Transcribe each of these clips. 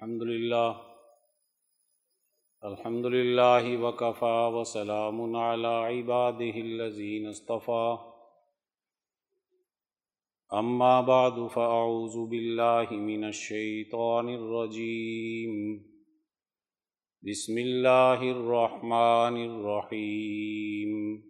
الحمد لله الحمد لله وكفى وسلام على عباده الذين اصطفى. أما بعد، فأعوذ بالله من الشيطان الرجيم. بسم الله الرحمن الرحيم.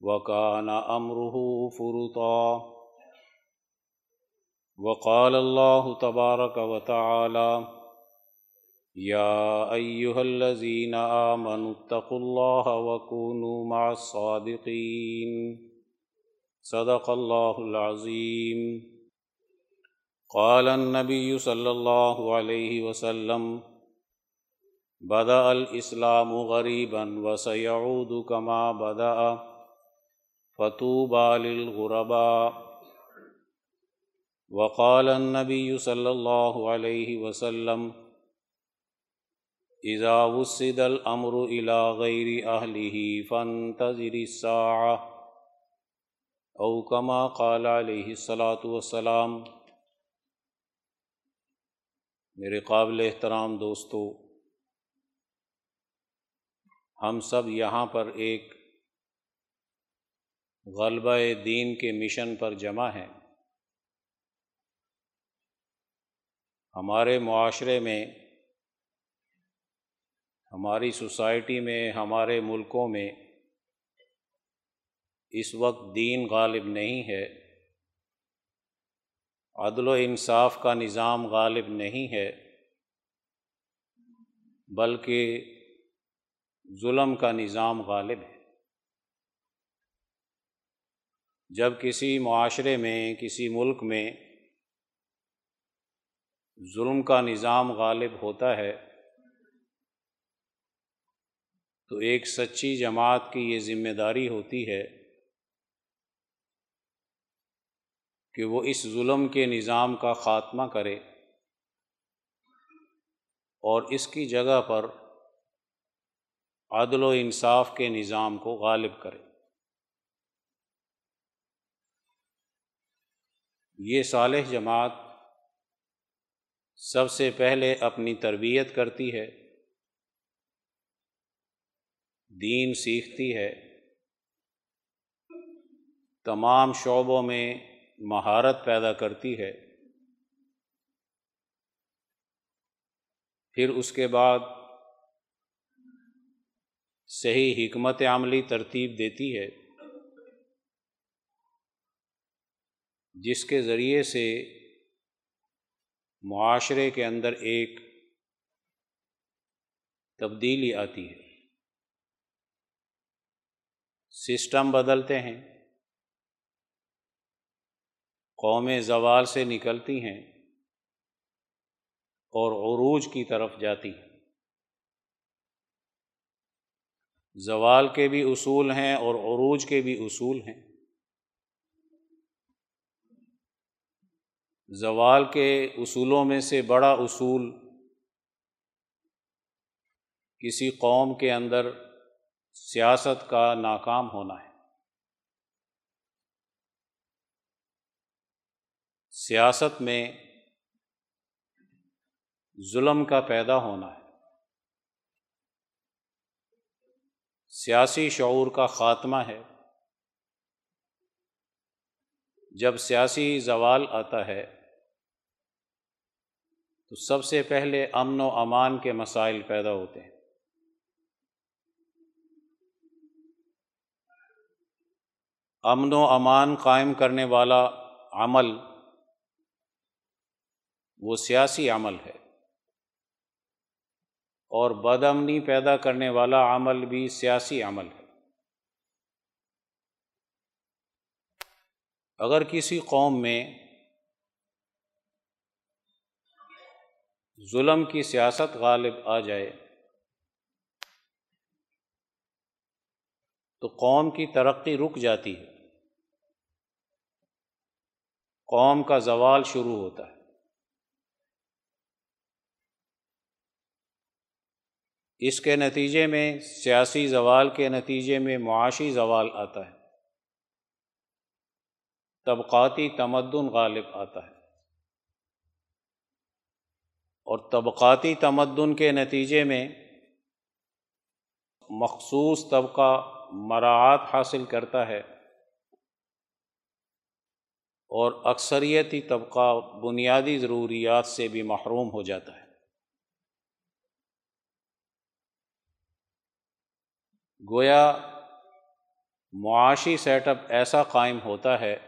وكان أمره فرطا. وقال الله تبارك وتعالى، يا أيها الذين آمنوا اتقوا الله وكونوا مع الصادقين. صدق الله العظيم. قال النبي صلى الله عليه وسلم، بدأ الإسلام غريبا وسيعود كما بدأ. فتوبى للغرباء وقال النبي صلى الله عليه وسلم اذا وسد الامر الى غير اهله فانتظر الساعه او كما قال عليه الصلاة والسلام میرے قابل احترام دوستو، ہم سب یہاں پر ایک غلبہ دین کے مشن پر جمع ہیں۔ ہمارے معاشرے میں، ہماری سوسائٹی میں، ہمارے ملکوں میں اس وقت دین غالب نہیں ہے۔ عدل و انصاف کا نظام غالب نہیں ہے، بلکہ ظلم کا نظام غالب ہے۔ جب کسی معاشرے میں، کسی ملک میں ظلم کا نظام غالب ہوتا ہے، تو ایک سچی جماعت کی یہ ذمہ داری ہوتی ہے کہ وہ اس ظلم کے نظام کا خاتمہ کرے اور اس کی جگہ پر عدل و انصاف کے نظام کو غالب کرے۔ یہ صالح جماعت سب سے پہلے اپنی تربیت کرتی ہے، دین سیکھتی ہے، تمام شعبوں میں مہارت پیدا کرتی ہے۔ پھر اس کے بعد صحیح حکمت عملی ترتیب دیتی ہے۔ جس کے ذریعے سے معاشرے کے اندر ایک تبدیلی آتی ہے۔ سسٹم بدلتے ہیں۔ قومیں زوال سے نکلتی ہیں اور عروج کی طرف جاتی ہیں۔ زوال کے بھی اصول ہیں اور عروج کے بھی اصول ہیں۔ زوال کے اصولوں میں سے بڑا اصول کسی قوم کے اندر سیاست کا ناکام ہونا ہے۔ سیاست میں ظلم کا پیدا ہونا ہے۔ سیاسی شعور کا خاتمہ ہے۔ جب سیاسی زوال آتا ہے تو سب سے پہلے امن و امان کے مسائل پیدا ہوتے ہیں۔ امن و امان قائم کرنے والا عمل، وہ سیاسی عمل ہے۔ اور بد امنی پیدا کرنے والا عمل بھی سیاسی عمل ہے۔ اگر کسی قوم میں ظلم کی سیاست غالب آ جائے۔ تو قوم کی ترقی رک جاتی ہے۔ قوم کا زوال شروع ہوتا ہے۔ اس کے نتیجے میں سیاسی زوال کے نتیجے میں معاشی زوال آتا ہے۔ طبقاتی تمدن غالب آتا ہے۔ اور طبقاتی تمدن کے نتیجے میں مخصوص طبقہ مراعات حاصل کرتا ہے اور اکثریتی طبقہ بنیادی ضروریات سے بھی محروم ہو جاتا ہے۔ گویا معاشی سیٹ اپ ایسا قائم ہوتا ہے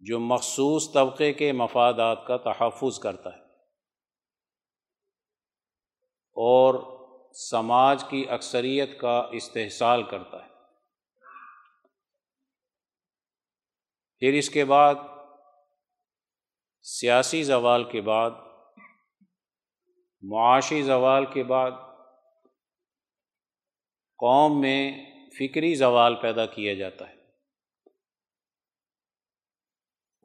جو مخصوص طبقے کے مفادات کا تحفظ کرتا ہے۔ اور سماج کی اکثریت کا استحصال کرتا ہے۔ پھر اس کے بعد سیاسی زوال کے بعد، معاشی زوال کے بعد قوم میں فکری زوال پیدا کیا جاتا ہے۔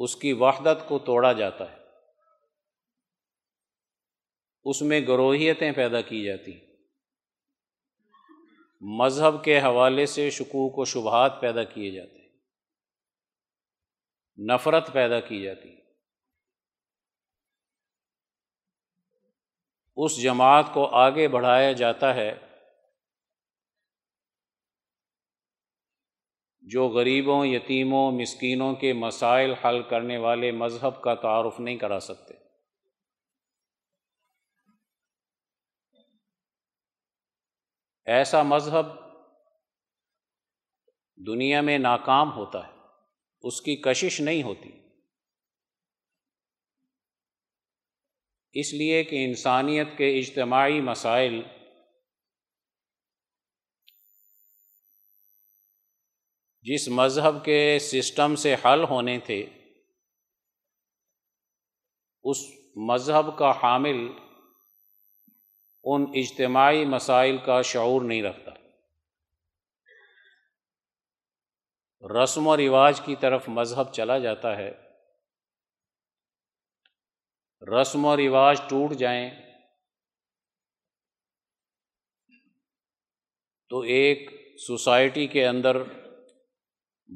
اس کی وحدت کو توڑا جاتا ہے۔ اس میں گروہیتیں پیدا کی جاتی مذہب کے حوالے سے شکوک و شبہات پیدا کیے جاتے ہیں۔ نفرت پیدا کی جاتی اس جماعت کو آگے بڑھایا جاتا ہے۔ جو غریبوں، یتیموں، مسکینوں کے مسائل حل کرنے والے مذہب کا تعارف نہیں کرا سکتے۔ ایسا مذہب دنیا میں ناکام ہوتا ہے، اس کی کشش نہیں ہوتی۔ اس لیے کہ انسانیت کے اجتماعی مسائل جس مذہب کے سسٹم سے حل ہونے تھے، اس مذہب کا حامل ان اجتماعی مسائل کا شعور نہیں رکھتا۔ رسم و رواج کی طرف مذہب چلا جاتا ہے۔ رسم و رواج ٹوٹ جائیں تو ایک سوسائٹی کے اندر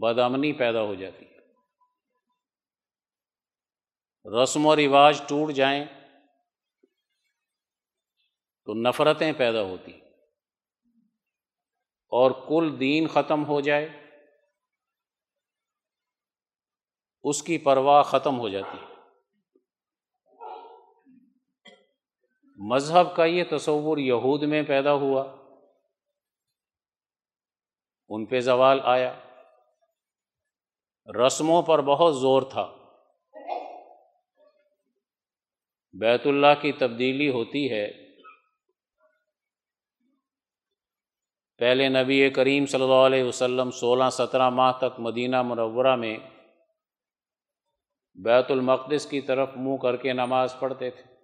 بدامنی پیدا ہو جاتی ہے۔ رسم و رواج ٹوٹ جائیں تو نفرتیں پیدا ہوتی اور کل دین ختم ہو جائے، اس کی پرواہ ختم ہو جاتی مذہب کا یہ تصور یہود میں پیدا ہوا۔ ان پہ زوال آیا۔ رسموں پر بہت زور تھا۔ بیت اللہ کی تبدیلی ہوتی ہے۔ پہلے نبی کریم صلی اللہ علیہ وسلم سولہ سترہ ماہ تک مدینہ منورہ میں بیت المقدس کی طرف منہ کر کے نماز پڑھتے تھے۔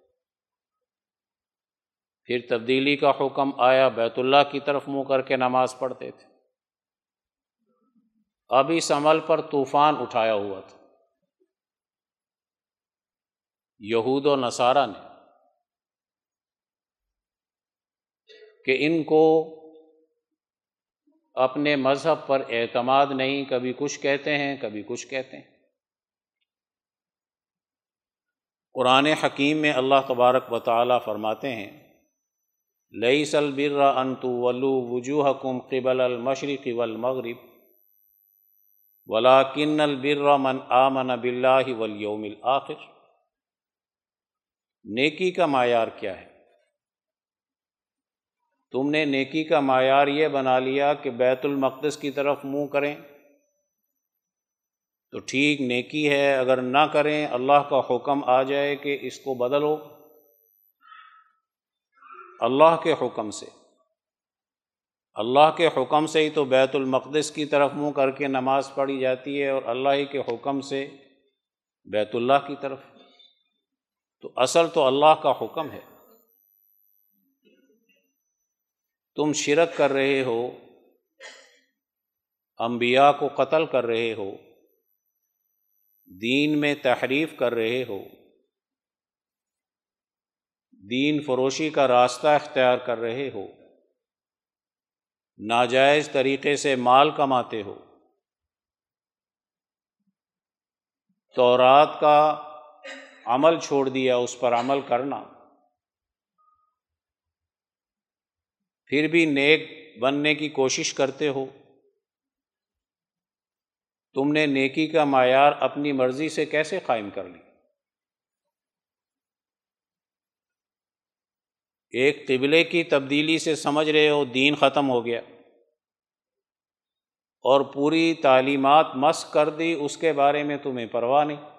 پھر تبدیلی کا حکم آیا، بیت اللہ کی طرف منہ کر کے نماز پڑھتے تھے۔ اب اس عمل پر طوفان اٹھایا ہوا تھا۔ یہود و نصارہ نے کہ ان کو اپنے مذہب پر اعتماد نہیں، کبھی کچھ کہتے ہیں، کبھی کچھ کہتے ہیں۔ قرآن حکیم میں اللہ تبارک و تعالیٰ فرماتے ہیں لئی سل برا انتو ولو وجوہ کم قبل المشرق والمغرب ولا کن البر من آمن بلّہ ولیوم الآخر۔ نیکی کا معیار کیا ہے؟ تم نے نیکی کا معیار یہ بنا لیا کہ بیت المقدس کی طرف منہ کریں۔ تو ٹھیک نیکی ہے، اگر نہ کریں، اللہ کا حکم آ جائے کہ اس کو بدلو۔ اللہ کے حکم سے۔ اللہ کے حکم سے ہی تو بیت المقدس کی طرف منہ کر کے نماز پڑھی جاتی ہے اور اللہ ہی کے حکم سے بیت اللہ کی طرف۔ تو اصل تو اللہ کا حکم ہے۔ تم شرک کر رہے ہو، انبیاء کو قتل کر رہے ہو، دین میں تحریف کر رہے ہو، دین فروشی کا راستہ اختیار کر رہے ہو۔ ناجائز طریقے سے مال کماتے ہو۔ تورات کا عمل چھوڑ دیا، اس پر عمل کرنا۔ پھر بھی نیک بننے کی کوشش کرتے ہو۔ تم نے نیکی کا معیار اپنی مرضی سے کیسے قائم کر لی؟ ایک قبلے کی تبدیلی سے سمجھ رہے ہو، دین ختم ہو گیا۔ اور پوری تعلیمات مس کر دی، اس کے بارے میں تمہیں پرواہ نہیں۔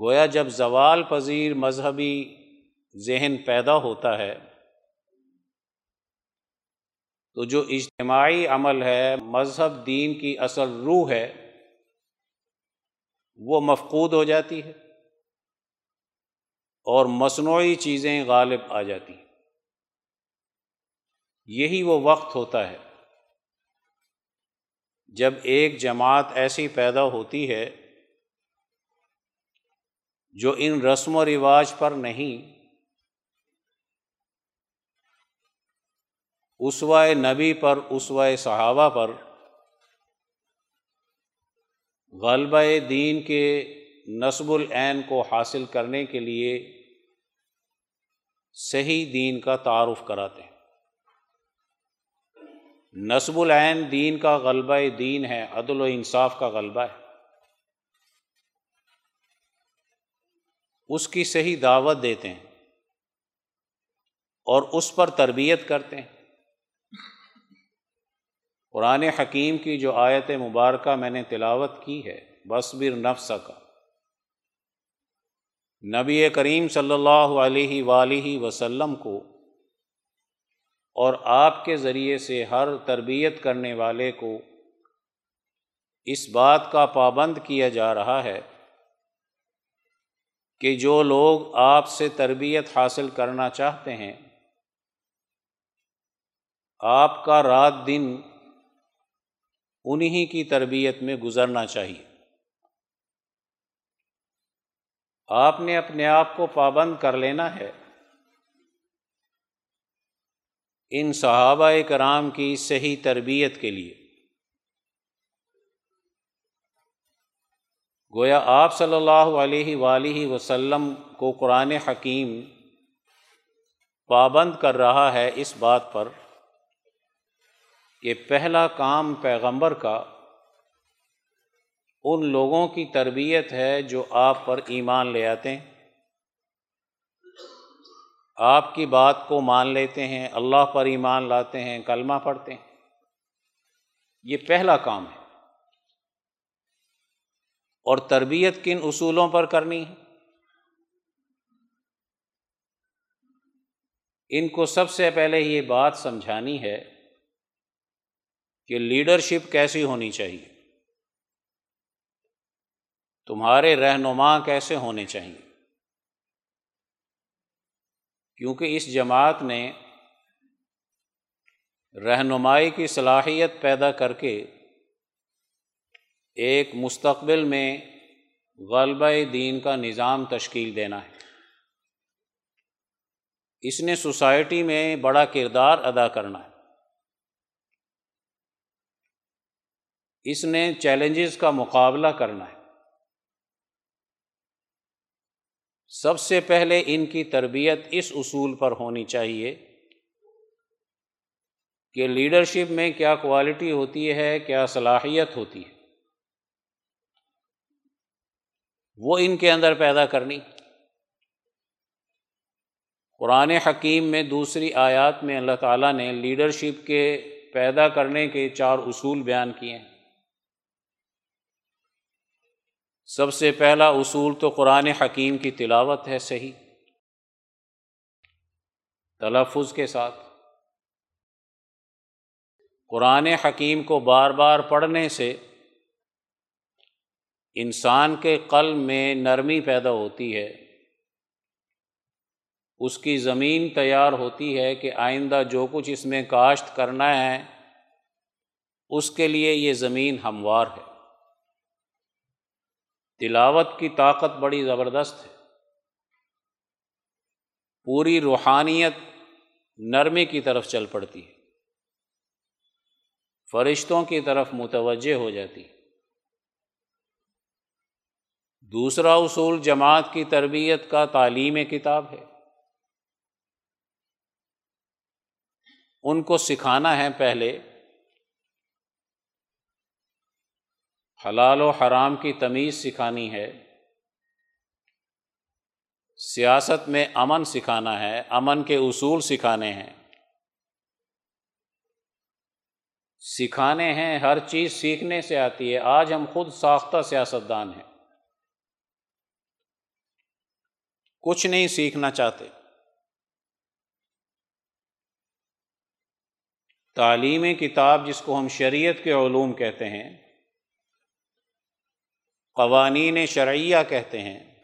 گویا جب زوال پذیر مذہبی ذہن پیدا ہوتا ہے، تو جو اجتماعی عمل ہے، مذہب دین کی اصل روح ہے، وہ مفقود ہو جاتی ہے۔ اور مصنوعی چیزیں غالب آ جاتی ہیں۔ یہی وہ وقت ہوتا ہے جب ایک جماعت ایسی پیدا ہوتی ہے جو ان رسم و رواج پر نہیں اسوائے نبی پر اسوائے صحابہ پر غلبہ دین کے نصب العین کو حاصل کرنے کے لیے صحیح دین کا تعارف کراتے ہیں۔ نصب العین دین کا غلبہ دین ہے، عدل و انصاف کا غلبہ ہے۔ اس کی صحیح دعوت دیتے ہیں اور اس پر تربیت کرتے ہیں۔ قرآن حکیم کی جو آیت مبارکہ میں نے تلاوت کی ہے بصبر نفس کا نبی کریم صلی اللہ علیہ ولیہ وسلم کو اور آپ کے ذریعے سے ہر تربیت کرنے والے کو اس بات کا پابند کیا جا رہا ہے کہ جو لوگ آپ سے تربیت حاصل کرنا چاہتے ہیں، آپ کا رات دن انہی کی تربیت میں گزرنا چاہیے۔ آپ نے اپنے آپ کو پابند کر لینا ہے۔ ان صحابہ کرام کی صحیح تربیت کے لیے۔ گویا آپ صلی اللہ علیہ ولیہ وسلم کو قرآن حکیم پابند کر رہا ہے اس بات پر کہ پہلا کام پیغمبر کا ان لوگوں کی تربیت ہے جو آپ پر ایمان لے آتے ہیں۔ آپ کی بات کو مان لیتے ہیں، اللہ پر ایمان لاتے ہیں، کلمہ پڑھتے ہیں۔ یہ پہلا کام ہے۔ اور تربیت کن اصولوں پر کرنی ہے؟ ان کو سب سے پہلے یہ بات سمجھانی ہے کہ لیڈرشپ کیسی ہونی چاہیے۔ تمہارے رہنما کیسے ہونے چاہیے؟ کیونکہ اس جماعت نے رہنمائی کی صلاحیت پیدا کر کے ایک مستقبل میں غلبہ دین کا نظام تشکیل دینا ہے۔ اس نے سوسائٹی میں بڑا کردار ادا کرنا ہے۔ اس نے چیلنجز کا مقابلہ کرنا ہے۔ سب سے پہلے ان کی تربیت اس اصول پر ہونی چاہیے کہ لیڈرشپ میں کیا کوالٹی ہوتی ہے، کیا صلاحیت ہوتی ہے۔ وہ ان کے اندر پیدا کرنی۔ قرآن حکیم میں دوسری آیات میں اللہ تعالیٰ نے لیڈرشپ کے پیدا کرنے کے چار اصول بیان کیے ہیں۔ سب سے پہلا اصول تو قرآن حکیم کی تلاوت ہے صحیح۔ تلفظ کے ساتھ۔ قرآن حکیم کو بار بار پڑھنے سے انسان کے قلب میں نرمی پیدا ہوتی ہے۔ اس کی زمین تیار ہوتی ہے کہ آئندہ جو کچھ اس میں کاشت کرنا ہے، اس کے لیے یہ زمین ہموار ہے۔ تلاوت کی طاقت بڑی زبردست ہے۔ پوری روحانیت نرمی کی طرف چل پڑتی ہے۔ فرشتوں کی طرف متوجہ ہو جاتی دوسرا اصول جماعت کی تربیت کا تعلیم کتاب ہے۔ ان کو سکھانا ہے پہلے۔ حلال و حرام کی تمیز سکھانی ہے۔ سیاست میں امن سکھانا ہے، امن کے اصول سکھانے ہیں۔ سکھانے ہیں، ہر چیز سیکھنے سے آتی ہے۔ آج ہم خود ساختہ سیاستدان ہیں۔ کچھ نہیں سیکھنا چاہتے۔ تعلیم کتاب جس کو ہم شریعت کے علوم کہتے ہیں قوانین شرعیہ کہتے ہیں۔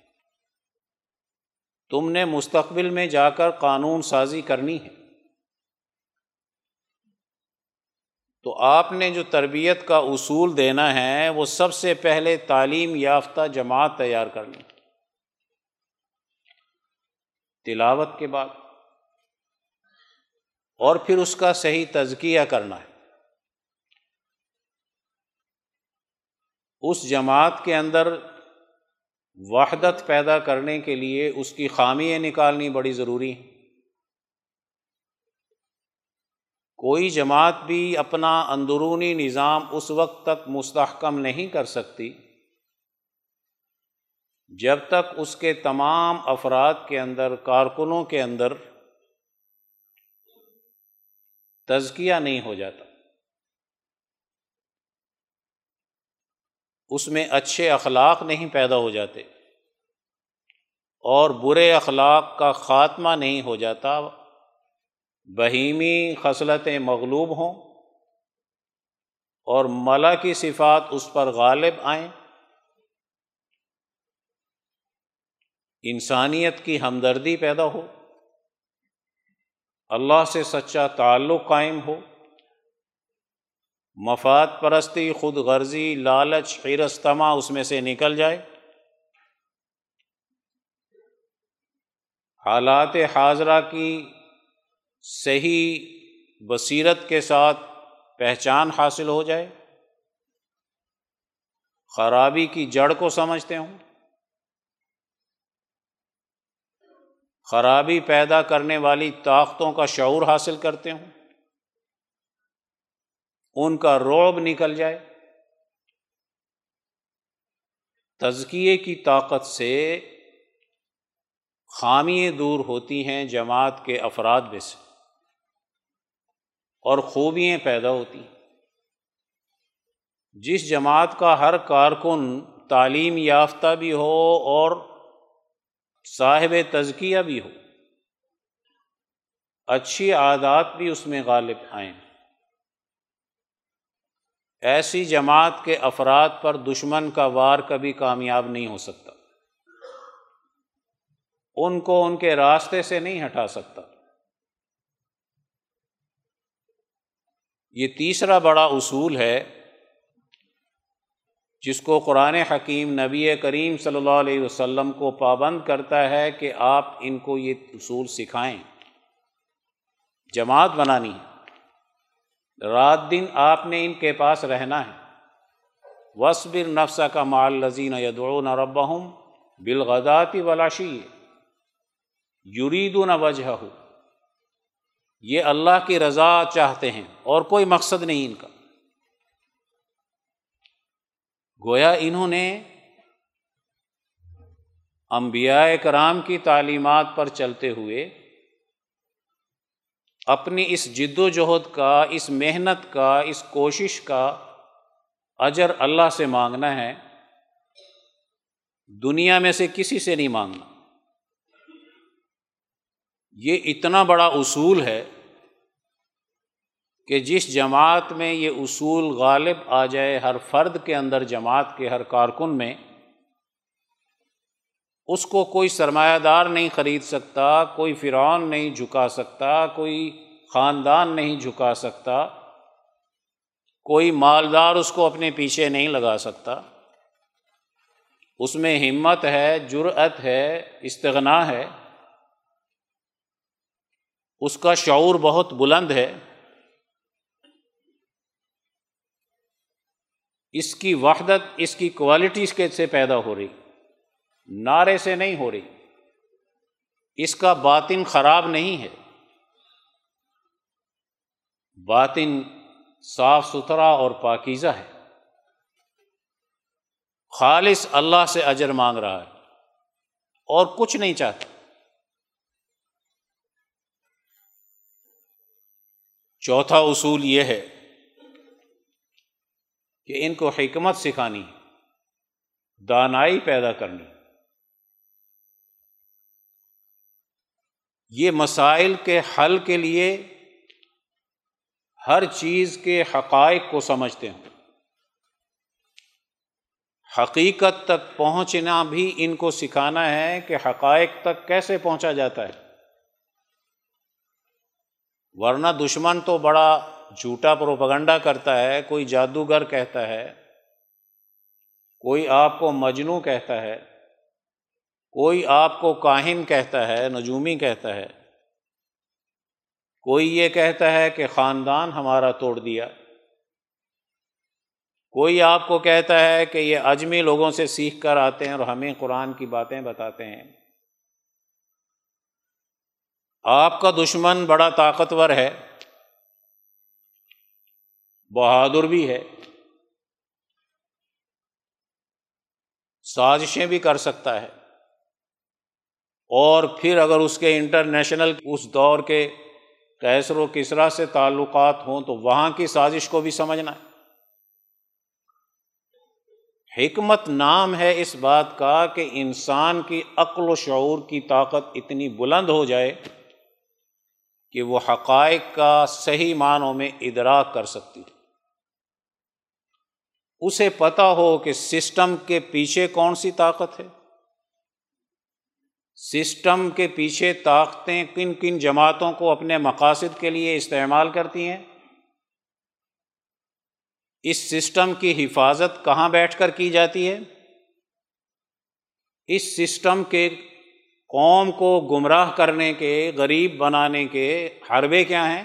تم نے مستقبل میں جا کر قانون سازی کرنی ہے۔ تو آپ نے جو تربیت کا اصول دینا ہے، وہ سب سے پہلے تعلیم یافتہ جماعت تیار کرنی تلاوت کے بعد۔ اور پھر اس کا صحیح تزکیہ کرنا ہے۔ اس جماعت کے اندر وحدت پیدا کرنے کے لیے اس کی خامیاں نکالنی بڑی ضروری ہیں۔ کوئی جماعت بھی اپنا اندرونی نظام اس وقت تک مستحکم نہیں کر سکتی جب تک اس کے تمام افراد کے اندر، کارکنوں کے اندر تزکیہ نہیں ہو جاتا۔ اس میں اچھے اخلاق نہیں پیدا ہو جاتے اور برے اخلاق کا خاتمہ نہیں ہو جاتا۔ بہیمی خصلتیں مغلوب ہوں اور ملا کی صفات اس پر غالب آئیں۔ انسانیت کی ہمدردی پیدا ہو۔ اللہ سے سچا تعلق قائم ہو۔ مفاد پرستی، خود غرضی، لالچ حیرستما اس میں سے نکل جائے۔ حالات حاضرہ کی صحیح بصیرت کے ساتھ پہچان حاصل ہو جائے۔ خرابی کی جڑ کو سمجھتے ہوں۔ خرابی پیدا کرنے والی طاقتوں کا شعور حاصل کرتے ہوں۔ ان کا روب نکل جائے۔ تزکیے کی طاقت سے خامیاں دور ہوتی ہیں جماعت کے افراد میں سے اور خوبیاں پیدا ہوتی ہیں۔ جس جماعت کا ہر کارکن تعلیم یافتہ بھی ہو اور صاحب تزکیہ بھی ہو، اچھی عادات بھی اس میں غالب آئیں۔ ایسی جماعت کے افراد پر دشمن کا وار کبھی کامیاب نہیں ہو سکتا۔ ان کو ان کے راستے سے نہیں ہٹا سکتا۔ یہ تیسرا بڑا اصول ہے جس کو قرآن حکیم نبی کریم صلی اللہ علیہ وسلم کو پابند کرتا ہے کہ آپ ان کو یہ اصول سکھائیں۔ جماعت بنانی ہے۔ رات دن آپ نے ان کے پاس رہنا ہے۔ وصبر نفسہ کا مال لذین یدعون ربہم بالغداتی ولاشی یرید نہ وجہ یہ اللہ کی رضا چاہتے ہیں، اور کوئی مقصد نہیں ان کا۔ گویا انہوں نے انبیاء کرام کی تعلیمات پر چلتے ہوئے اپنی اس جد و جہد کا، اس محنت کا، اس کوشش کا اجر اللہ سے مانگنا ہے۔ دنیا میں سے کسی سے نہیں مانگنا۔ یہ اتنا بڑا اصول ہے کہ جس جماعت میں یہ اصول غالب آ جائے، ہر فرد کے اندر جماعت کے ہر کارکن میں اس کو کوئی سرمایہ دار نہیں خرید سکتا، کوئی فرعون نہیں جھکا سکتا، کوئی خاندان نہیں جھکا سکتا، کوئی مالدار اس کو اپنے پیچھے نہیں لگا سکتا۔ اس میں ہمت ہے جرت ہے، استغنا ہے۔ اس کا شعور بہت بلند ہے۔ اس کی وحدت، اس کی کوالٹی کے سے پیدا ہو رہی۔ نعرے سے نہیں ہو رہی۔ اس کا باطن خراب نہیں ہے۔ باطن صاف ستھرا اور پاکیزہ ہے۔ خالص اللہ سے اجر مانگ رہا ہے۔ اور کچھ نہیں چاہتا۔ چوتھا اصول یہ ہے کہ ان کو حکمت سکھانی دانائی پیدا کرنی۔ یہ مسائل کے حل کے لیے ہر چیز کے حقائق کو سمجھتے ہیں۔ حقیقت تک پہنچنا بھی ان کو سکھانا ہے کہ حقائق تک کیسے پہنچا جاتا ہے۔ ورنہ دشمن تو بڑا جھوٹا پروپگنڈا کرتا ہے، کوئی جادوگر کہتا ہے، کوئی آپ کو مجنو کہتا ہے۔ کوئی آپ کو کاہن کہتا ہے، نجومی کہتا ہے۔ کوئی یہ کہتا ہے کہ خاندان ہمارا توڑ دیا۔ کوئی آپ کو کہتا ہے کہ یہ اجمی لوگوں سے سیکھ کر آتے ہیں اور ہمیں قرآن کی باتیں بتاتے ہیں۔ آپ کا دشمن بڑا طاقتور ہے، بہادر بھی ہے۔ سازشیں بھی کر سکتا ہے۔ اور پھر اگر اس کے انٹرنیشنل اس دور کے کیسر و کسرا سے تعلقات ہوں تو وہاں کی سازش کو بھی سمجھنا ہے۔ حکمت نام ہے اس بات کا کہ انسان کی عقل و شعور کی طاقت اتنی بلند ہو جائے کہ وہ حقائق کا صحیح معنوں میں ادراک کر سکتی اسے پتہ ہو کہ سسٹم کے پیچھے کون سی طاقت ہے۔ سسٹم کے پیچھے طاقتیں کن کن جماعتوں کو اپنے مقاصد کے لیے استعمال کرتی ہیں؟ اس سسٹم کی حفاظت کہاں بیٹھ کر کی جاتی ہے؟ اس سسٹم کے قوم کو گمراہ کرنے کے، غریب بنانے کے حربے کیا ہیں؟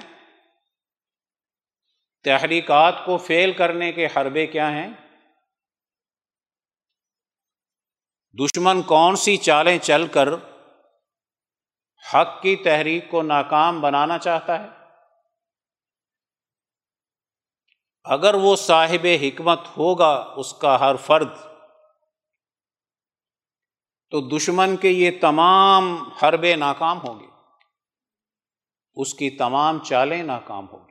تحریکات کو فیل کرنے کے حربے کیا ہیں؟ دشمن کون سی چالیں چل کر حق کی تحریک کو ناکام بنانا چاہتا ہے؟ اگر وہ صاحب حکمت ہوگا اس کا ہر فرد، تو دشمن کے یہ تمام حربے ناکام ہوں گے۔ اس کی تمام چالیں ناکام ہوں گی۔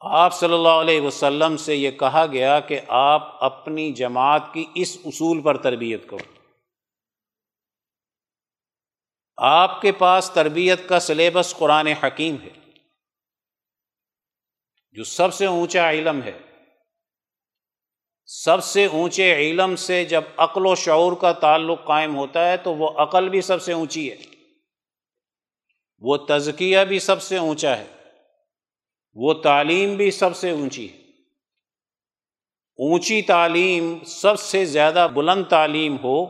آپ صلی اللہ علیہ وسلم سے یہ کہا گیا کہ آپ اپنی جماعت کی اس اصول پر تربیت کرو۔ آپ کے پاس تربیت کا سلیبس قرآن حکیم ہے، جو سب سے اونچا علم ہے۔ سب سے اونچے علم سے جب عقل و شعور کا تعلق قائم ہوتا ہے تو وہ عقل بھی سب سے اونچی ہے، وہ تزکیہ بھی سب سے اونچا ہے۔ وہ تعلیم بھی سب سے اونچی ہے۔ اونچی تعلیم سب سے زیادہ بلند تعلیم ہو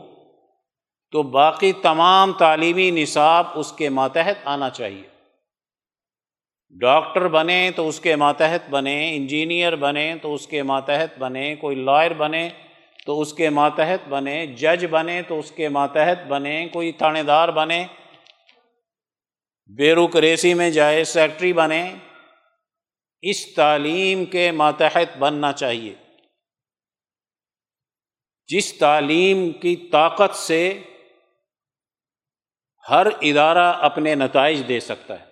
تو باقی تمام تعلیمی نصاب اس کے ماتحت آنا چاہیے۔ ڈاکٹر بنے تو اس کے ماتحت بنے، انجینئر بنے تو اس کے ماتحت بنے، کوئی لائر بنے تو اس کے ماتحت بنے، جج بنے تو اس کے ماتحت بنے، کوئی تھانے دار بنے، بیروکریسی میں جائے، سیکٹری بنے۔ اس تعلیم کے ماتحت بننا چاہیے۔ جس تعلیم کی طاقت سے ہر ادارہ اپنے نتائج دے سکتا ہے۔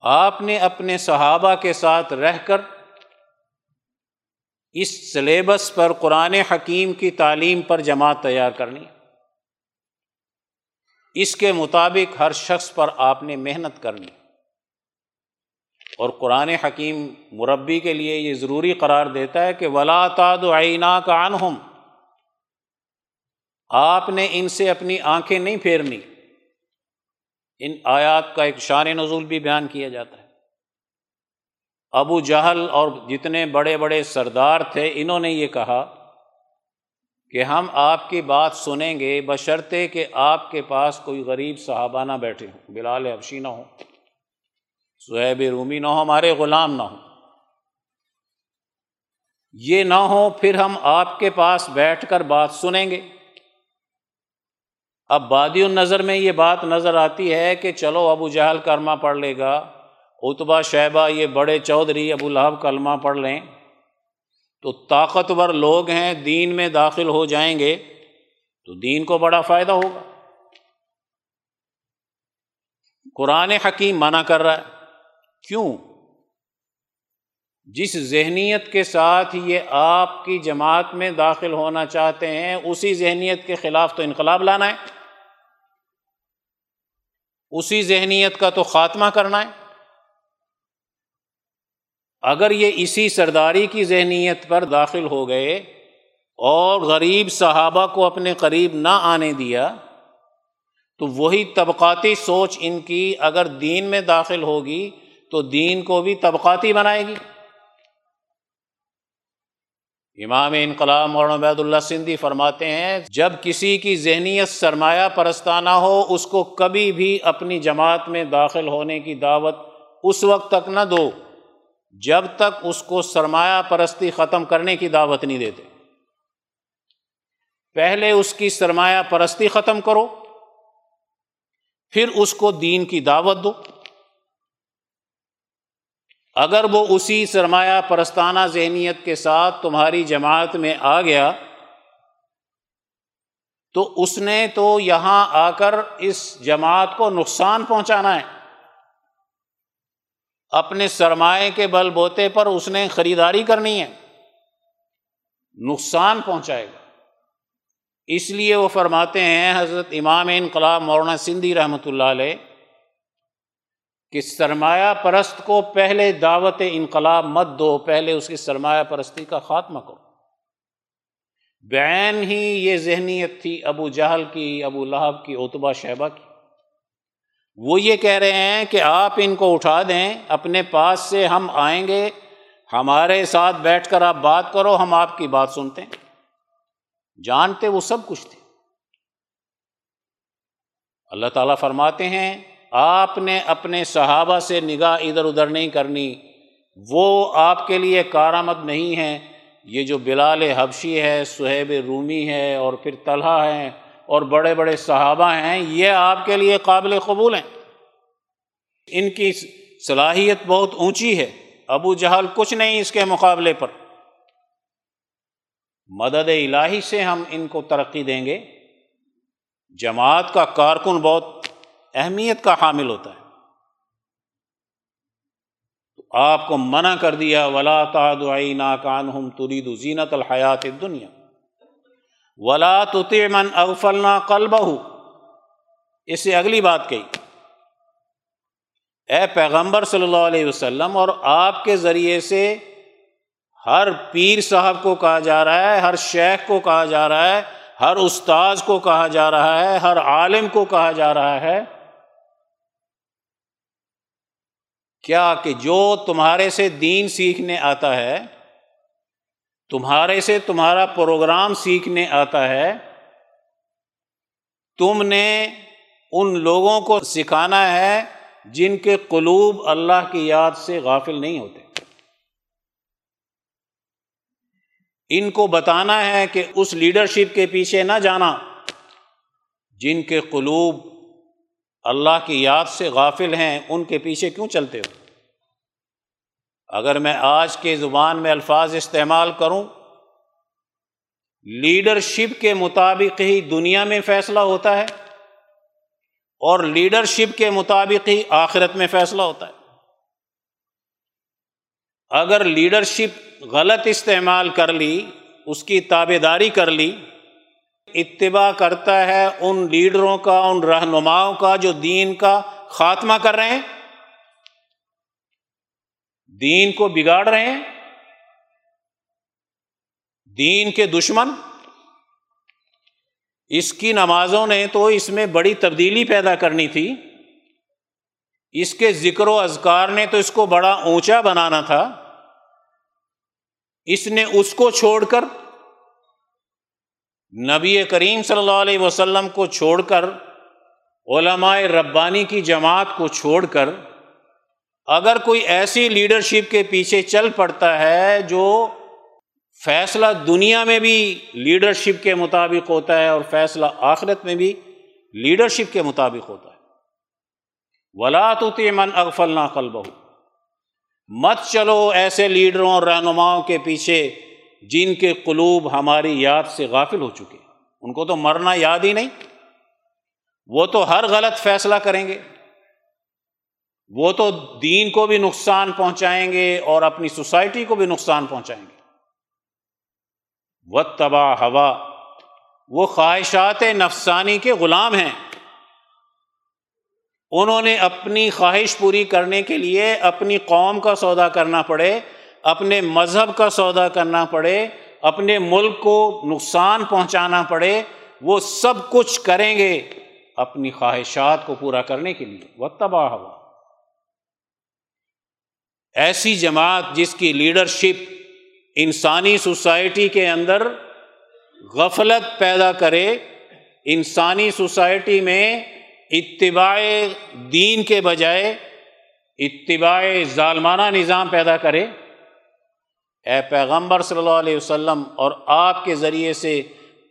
آپ نے اپنے صحابہ کے ساتھ رہ کر اس سلیبس پر قرآن حکیم کی تعلیم پر جماعت تیار کرنی۔ اس کے مطابق ہر شخص پر آپ نے محنت کرنی۔ اور قرآن حکیم مربی کے لیے یہ ضروری قرار دیتا ہے کہ ولا تاد آئینہ کا انہم آپ نے ان سے اپنی آنکھیں نہیں پھیرنی۔ ان آیات کا ایک شان نزول بھی بیان کیا جاتا ہے۔ ابو جہل اور جتنے بڑے بڑے سردار تھے، انہوں نے یہ کہا کہ ہم آپ کی بات سنیں گے بشرطے کہ آپ کے پاس کوئی غریب صحابہ نہ بیٹھے ہوں، بلال افشی نہ ہو سہیب رومی نہ ہو ہمارے غلام نہ ہوں۔ یہ نہ ہو پھر ہم آپ کے پاس بیٹھ کر بات سنیں گے۔ اب بادی النظر میں یہ بات نظر آتی ہے کہ چلو ابو جہل کرما پڑھ لے گا اتبا شہبہ یہ بڑے چودھری ابو لہب کلمہ پڑھ لیں۔ تو طاقتور لوگ ہیں، دین میں داخل ہو جائیں گے تو دین کو بڑا فائدہ ہوگا۔ قرآن حکیم منع کر رہا ہے۔ کیوں؟ جس ذہنیت کے ساتھ یہ آپ کی جماعت میں داخل ہونا چاہتے ہیں، اسی ذہنیت کے خلاف تو انقلاب لانا ہے۔ اسی ذہنیت کا تو خاتمہ کرنا ہے۔ اگر یہ اسی سرداری کی ذہنیت پر داخل ہو گئے اور غریب صحابہ کو اپنے قریب نہ آنے دیا، تو وہی طبقاتی سوچ ان کی اگر دین میں داخل ہوگی تو دین کو بھی طبقاتی بنائے گی۔ امام انقلاب مولانا عبید اللہ سندھی فرماتے ہیں، جب کسی کی ذہنیت سرمایہ پرستانہ ہو، اس کو کبھی بھی اپنی جماعت میں داخل ہونے کی دعوت اس وقت تک نہ دو۔ جب تک اس کو سرمایہ پرستی ختم کرنے کی دعوت نہیں دیتے۔ پہلے اس کی سرمایہ پرستی ختم کرو، پھر اس کو دین کی دعوت دو۔ اگر وہ اسی سرمایہ پرستانہ ذہنیت کے ساتھ تمہاری جماعت میں آ گیا، تو اس نے تو یہاں آ کر اس جماعت کو نقصان پہنچانا ہے۔ اپنے سرمایہ کے بل بوتے پر اس نے خریداری کرنی ہے۔ نقصان پہنچائے گا۔ اس لیے وہ فرماتے ہیں، حضرت امام انقلاب مولانا سندھی رحمۃ اللہ علیہ، کہ سرمایہ پرست کو پہلے دعوت انقلاب مت دو، پہلے اس کی سرمایہ پرستی کا خاتمہ کرو۔ بین ہی یہ ذہنیت تھی، ابو جہل کی، ابو لہب کی اتبا شہبہ کی۔ وہ یہ کہہ رہے ہیں کہ آپ ان کو اٹھا دیں، اپنے پاس سے ہم آئیں گے، ہمارے ساتھ بیٹھ کر آپ بات کرو، ہم آپ کی بات سنتے ہیں۔ جانتے وہ سب کچھ تھے۔ اللہ تعالیٰ فرماتے ہیں، آپ نے اپنے صحابہ سے نگاہ ادھر ادھر نہیں کرنی۔ وہ آپ کے لیے کارآمد نہیں ہے یہ جو بلال حبشی ہے، سہیب رومی ہے اور پھر طلحہ ہیں اور بڑے بڑے صحابہ ہیں، یہ آپ کے لیے قابل قبول ہیں۔ ان کی صلاحیت بہت اونچی ہے۔ ابو جہل کچھ نہیں اس کے مقابلے پر۔ مدد الہی سے ہم ان کو ترقی دیں گے۔ جماعت کا کارکن بہت اہمیت کا حامل ہوتا ہے۔ تو آپ کو منع کر دیا، ولا تعدعی ناکان ہم ترید زینت الحیات دنیا ولا من اغفلنا قلبہ اس سے اگلی بات کہی۔ اے پیغمبر صلی اللہ علیہ وسلم، اور آپ کے ذریعے سے ہر پیر صاحب کو کہا جا رہا ہے، ہر شیخ کو کہا جا رہا ہے، ہر استاذ کو کہا جا رہا ہے، ہر عالم کو کہا جا رہا ہے۔ کیا کہ جو تمہارے سے دین سیکھنے آتا ہے تمہارے سے تمہارا پروگرام سیکھنے آتا ہے۔ تم نے ان لوگوں کو سکھانا ہے جن کے قلوب اللہ کی یاد سے غافل نہیں ہوتے۔ ان کو بتانا ہے کہ اس لیڈرشپ کے پیچھے نہ جانا جن کے قلوب اللہ کی یاد سے غافل ہیں۔ ان کے پیچھے کیوں چلتے ہو؟ اگر میں آج کے زبان میں الفاظ استعمال کروں لیڈرشپ کے مطابق ہی دنیا میں فیصلہ ہوتا ہے اور لیڈرشپ کے مطابق ہی آخرت میں فیصلہ ہوتا ہے۔ اگر لیڈرشپ غلط استعمال کر لی، اس کی تابے داری کر لی، اتباع کرتا ہے ان لیڈروں کا، ان رہنماؤں کا جو دین کا خاتمہ کر رہے ہیں دین کو بگاڑ رہے ہیں؟ دین کے دشمن؟ اس کی نمازوں نے تو اس میں بڑی تبدیلی پیدا کرنی تھی۔ اس کے ذکر و اذکار نے تو اس کو بڑا اونچا بنانا تھا۔ اس نے اس کو چھوڑ کر، نبی کریم صلی اللہ علیہ وسلم کو چھوڑ کر، علماء ربانی کی جماعت کو چھوڑ کر اگر کوئی ایسی لیڈرشپ کے پیچھے چل پڑتا ہے جو فیصلہ دنیا میں بھی لیڈرشپ کے مطابق ہوتا ہے اور فیصلہ آخرت میں بھی لیڈرشپ کے مطابق ہوتا ہے۔ ولا تو من اغفل نہ قلب مت چلو ایسے لیڈروں اور رہنماؤں کے پیچھے جن کے قلوب ہماری یاد سے غافل ہو چکے۔ ان کو تو مرنا یاد ہی نہیں۔ وہ تو ہر غلط فیصلہ کریں گے۔ وہ تو دین کو بھی نقصان پہنچائیں گے اور اپنی سوسائٹی کو بھی نقصان پہنچائیں گے۔ وہ تباہ ہوا وہ خواہشات نفسانی کے غلام ہیں۔ انہوں نے اپنی خواہش پوری کرنے کے لیے اپنی قوم کا سودا کرنا پڑے، اپنے مذہب کا سودا کرنا پڑے، اپنے ملک کو نقصان پہنچانا پڑے۔ وہ سب کچھ کریں گے اپنی خواہشات کو پورا کرنے کے لیے۔ وہ تباہ ہوا ایسی جماعت جس کی لیڈرشپ انسانی سوسائٹی کے اندر غفلت پیدا کرے، انسانی سوسائٹی میں اتباع دین کے بجائے اتباع ظالمانہ نظام پیدا کرے۔ اے پیغمبر صلی اللہ علیہ وسلم، اور آپ کے ذریعے سے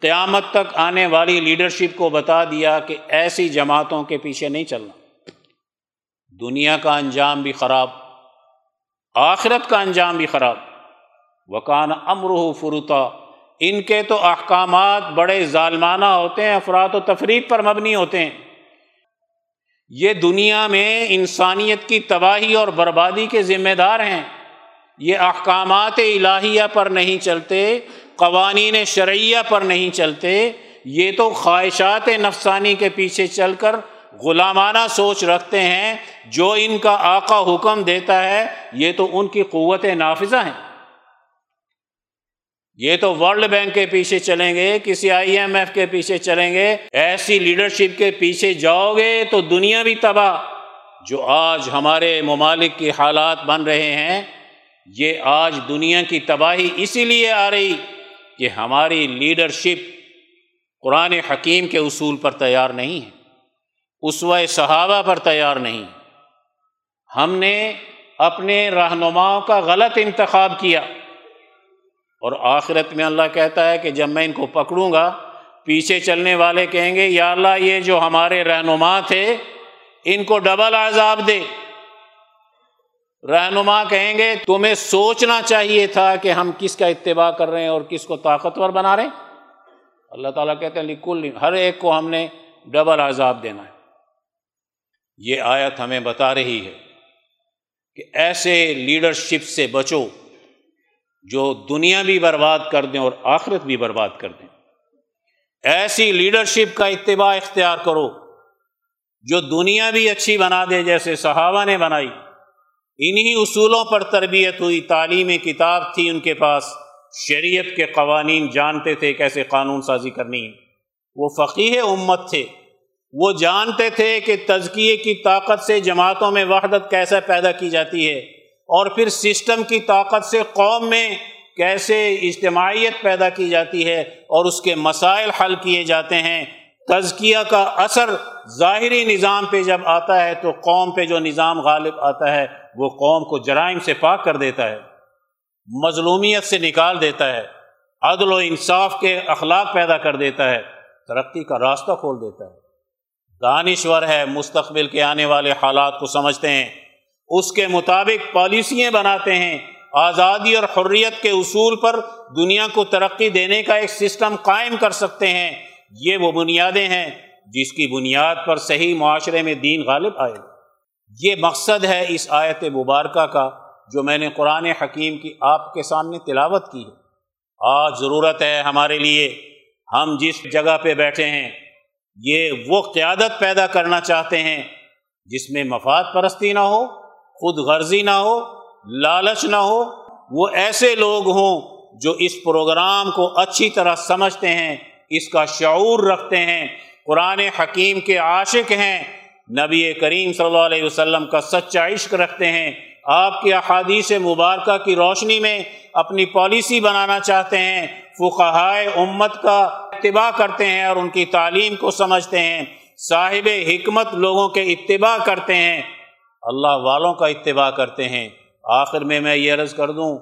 قیامت تک آنے والی لیڈرشپ کو بتا دیا کہ ایسی جماعتوں کے پیچھے نہیں چلنا۔ دنیا کا انجام بھی خراب۔ آخرت کا انجام بھی خراب۔ وکان امرح فروتا ان کے تو احکامات بڑے ظالمانہ ہوتے ہیں، افراد و تفریق پر مبنی ہوتے ہیں۔ یہ دنیا میں انسانیت کی تباہی اور بربادی کے ذمہ دار ہیں۔ یہ احکامات الہیہ پر نہیں چلتے، قوانین شرعیہ پر نہیں چلتے۔ یہ تو خواہشات نفسانی کے پیچھے چل کر غلامانہ سوچ رکھتے ہیں، جو ان کا آقا حکم دیتا ہے، یہ تو ان کی قوت نافذہ ہیں۔ یہ تو ورلڈ بینک کے پیچھے چلیں گے، کسی آئی ایم ایف کے پیچھے چلیں گے، ایسی لیڈرشپ کے پیچھے جاؤ گے تو دنیا بھی تباہ۔ جو آج ہمارے ممالک کی حالات بن رہے ہیں، یہ آج دنیا کی تباہی اسی لیے آ رہی کہ ہماری لیڈرشپ قرآن حکیم کے اصول پر تیار نہیں ہے۔ اسوہ صحابہ پر تیار نہیں۔ ہم نے اپنے رہنماؤں کا غلط انتخاب کیا۔ اور آخرت میں اللہ کہتا ہے کہ جب میں ان کو پکڑوں گا، پیچھے چلنے والے کہیں گے، یا اللہ، یہ جو ہمارے رہنما تھے، ان کو ڈبل عذاب دے۔ رہنما کہیں گے، تمہیں سوچنا چاہیے تھا کہ ہم کس کا اتباع کر رہے ہیں اور کس کو طاقتور بنا رہے ہیں۔ اللہ تعالیٰ کہتے ہیں، لکل، ہر ایک کو ہم نے ڈبل عذاب دینا ہے۔ یہ آیت ہمیں بتا رہی ہے کہ ایسے لیڈرشپ سے بچو جو دنیا بھی برباد کر دیں اور آخرت بھی برباد کر دیں۔ ایسی لیڈرشپ کا اتباع اختیار کرو جو دنیا بھی اچھی بنا دے جیسے صحابہ نے بنائی۔ انہی اصولوں پر تربیت ہوئی، تعلیم کتاب تھی ان کے پاس۔ شریعت کے قوانین جانتے تھے کیسے قانون سازی کرنی ہے۔ وہ فقیر امت تھے۔ وہ جانتے تھے کہ تزکیے کی طاقت سے جماعتوں میں وحدت کیسے پیدا کی جاتی ہے اور پھر سسٹم کی طاقت سے قوم میں کیسے اجتماعیت پیدا کی جاتی ہے اور اس کے مسائل حل کیے جاتے ہیں۔ تزکیہ کا اثر ظاہری نظام پہ جب آتا ہے تو قوم پہ جو نظام غالب آتا ہے وہ قوم کو جرائم سے پاک کر دیتا ہے، مظلومیت سے نکال دیتا ہے، عدل و انصاف کے اخلاق پیدا کر دیتا ہے، ترقی کا راستہ کھول دیتا ہے۔ دانشور ہے، مستقبل کے آنے والے حالات کو سمجھتے ہیں۔ اس کے مطابق پالیسیاں بناتے ہیں۔ آزادی اور حریت کے اصول پر دنیا کو ترقی دینے کا ایک سسٹم قائم کر سکتے ہیں۔ یہ وہ بنیادیں ہیں جس کی بنیاد پر صحیح معاشرے میں دین غالب آئے۔ یہ مقصد ہے اس آیت مبارکہ کا جو میں نے قرآن حکیم کی آپ کے سامنے تلاوت کی ہے۔ آج ضرورت ہے ہمارے لیے۔ ہم جس جگہ پہ بیٹھے ہیں یہ وہ قیادت پیدا کرنا چاہتے ہیں جس میں مفاد پرستی نہ ہو، خود غرضی نہ ہو، لالچ نہ ہو۔ وہ ایسے لوگ ہوں جو اس پروگرام کو اچھی طرح سمجھتے ہیں، اس کا شعور رکھتے ہیں۔ قرآن حکیم کے عاشق ہیں۔ نبی کریم صلی اللہ علیہ وسلم کا سچا عشق رکھتے ہیں۔ آپ کے احادیث مبارکہ کی روشنی میں اپنی پالیسی بنانا چاہتے ہیں، فقہائے امت کا اتباع کرتے ہیں اور ان کی تعلیم کو سمجھتے ہیں۔ صاحب حکمت لوگوں کے اتباع کرتے ہیں۔ اللہ والوں کا اتباع کرتے ہیں۔ آخر میں میں یہ عرض کر دوں،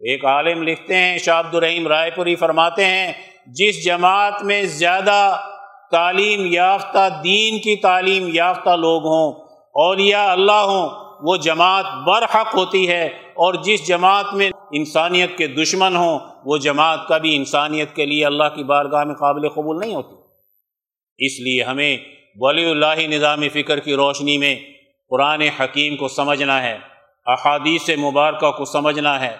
ایک عالم لکھتے ہیں، شاہ عبد الرحیم رائے پوری فرماتے ہیں، جس جماعت میں زیادہ تعلیم یافتہ دین کی تعلیم یافتہ لوگ ہوں اولیاء اللہ ہوں، وہ جماعت برحق ہوتی ہے۔ اور جس جماعت میں انسانیت کے دشمن ہوں، وہ جماعت کبھی انسانیت کے لیے اللہ کی بارگاہ میں قابل قبول نہیں ہوتی۔ اس لیے ہمیں ولی اللہ نظام فکر کی روشنی میں قرآن حکیم کو سمجھنا ہے، احادیث مبارکہ کو سمجھنا ہے،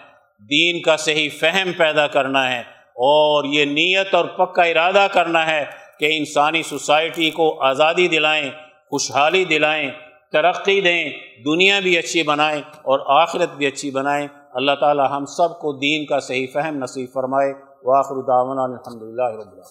دین کا صحیح فہم پیدا کرنا ہے اور یہ نیت اور پکا ارادہ کرنا ہے کہ انسانی سوسائٹی کو آزادی دلائیں، خوشحالی دلائیں ترقی دیں، دنیا بھی اچھی بنائیں اور آخرت بھی اچھی بنائیں۔ اللہ تعالی ہم سب کو دین کا صحیح فہم نصیب فرمائے۔ واخر دعوانا الحمد للہ رب اللہ